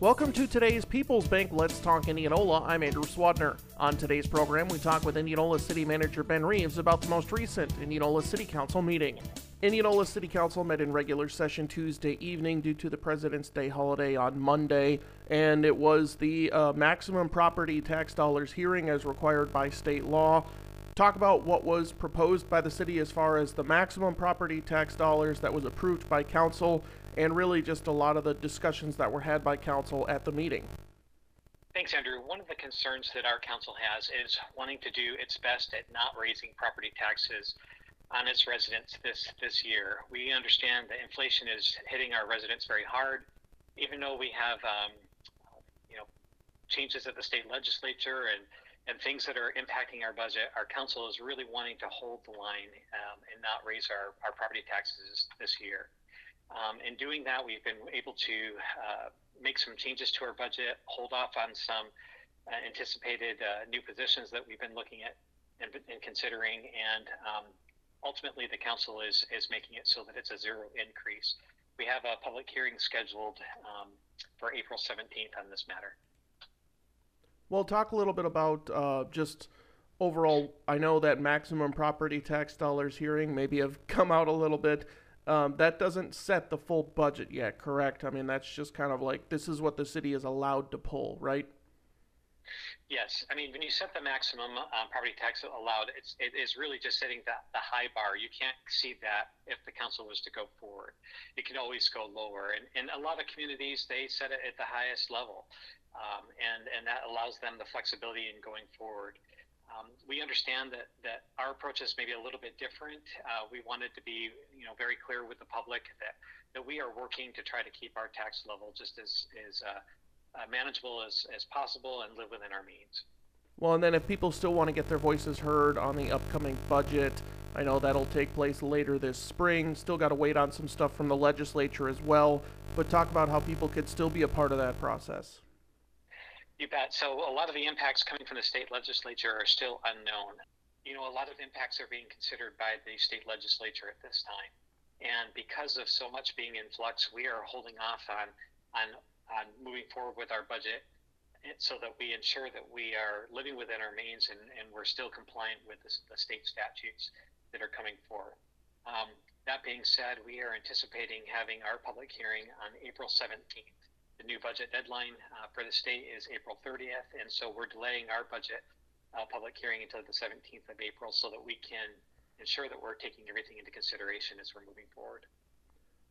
Welcome to today's People's Bank Let's Talk Indianola. I'm Andrew Swadner. On today's program, we talk with Indianola City Manager Ben Reeves about the most recent Indianola City Council meeting. Indianola City Council met in regular session Tuesday evening due to the President's Day holiday on Monday, and it was the uh, maximum property tax dollars hearing as required by state law. Talk about what was proposed by the city as far as the maximum property tax dollars that was approved by council, and really just a lot of the discussions that were had by council at the meeting. Thanks, Andrew. One of the concerns that our council has is wanting to do its best at not raising property taxes on its residents this this year. We understand that inflation is hitting our residents very hard, even though we have um, you know changes at the state legislature and and things that are impacting our budget. Our council is really wanting to hold the line um, and not raise our, our property taxes this year. Um, in doing that, we've been able to uh, make some changes to our budget, hold off on some uh, anticipated uh, new positions that we've been looking at and, and considering, and um, ultimately the council is is making it so that it's a zero increase. We have a public hearing scheduled um, for April 17th on this matter. Well, talk a little bit about uh, just overall. I know that maximum property tax dollars hearing maybe have come out a little bit. Um, that doesn't set the full budget yet, correct? I mean, that's just kind of like this is what the city is allowed to pull, right? Yes, I mean when you set the maximum um, property tax allowed, it's it is really just setting that the high bar. You can't exceed that if the council was to go forward. It can always go lower, and in a lot of communities they set it at the highest level, um, and and that allows them the flexibility in going forward. Um, we understand that that our approach is maybe a little bit different. Uh, we wanted to be you know very clear with the public that that we are working to try to keep our tax level just as as uh, uh, manageable as, as possible and live within our means. Well, and then if people still want to get their voices heard on the upcoming budget, I know that'll take place later this spring. Still got to wait on some stuff from the legislature as well. But talk about how people could still be a part of that process. You bet. So, a lot of the impacts coming from the state legislature are still unknown. You know, a lot of impacts are being considered by the state legislature at this time. And because of so much being in flux, we are holding off on, on on moving forward with our budget so that we ensure that we are living within our means and, and we're still compliant with the, the state statutes that are coming forward. Um, that being said, we are anticipating having our public hearing on April 17th. The new budget deadline uh, for the state is April 30th, and so we're delaying our budget uh, public hearing until the 17th of April so that we can ensure that we're taking everything into consideration as we're moving forward.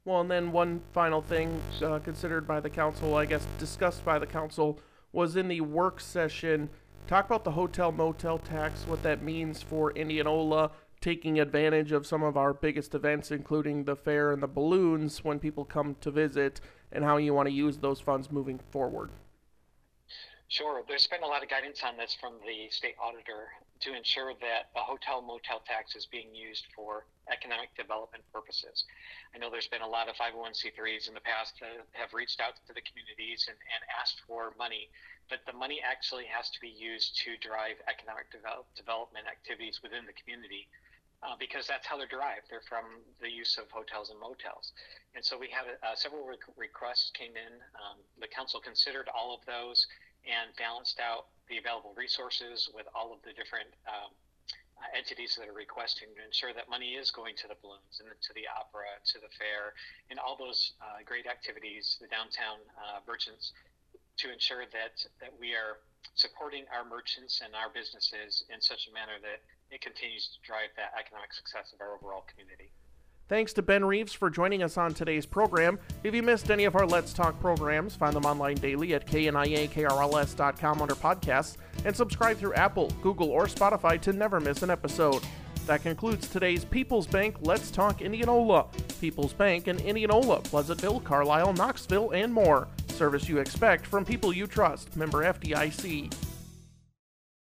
Well, and then one final thing uh, considered by the council, I guess discussed by the council, was in the work session. Talk about the hotel motel tax, what that means for Indianola, taking advantage of some of our biggest events, including the fair and the balloons, when people come to visit, and how you want to use those funds moving forward. Sure. There's been a lot of guidance on this from the state auditor to ensure that a hotel motel tax is being used for economic development purposes. I know there's been a lot of 501c3s in the past that have reached out to the communities and, and asked for money, but the money actually has to be used to drive economic develop, development activities within the community. Uh, because that's how they're derived. They're from the use of hotels and motels. And so we had uh, several re- requests came in. Um, the council considered all of those and balanced out the available resources with all of the different um, uh, entities that are requesting to ensure that money is going to the balloons and to the opera, to the fair, and all those uh, great activities, the downtown uh, merchants, to ensure that, that we are supporting our merchants and our businesses in such a manner that it continues to drive that economic success of our overall community. Thanks to Ben Reeves for joining us on today's program. If you missed any of our Let's Talk programs, find them online daily at kniakrls.com under podcasts and subscribe through Apple, Google, or Spotify to never miss an episode. That concludes today's People's Bank Let's Talk Indianola. People's Bank in Indianola, Pleasantville, Carlisle, Knoxville, and more. Service you expect from people you trust. Member FDIC.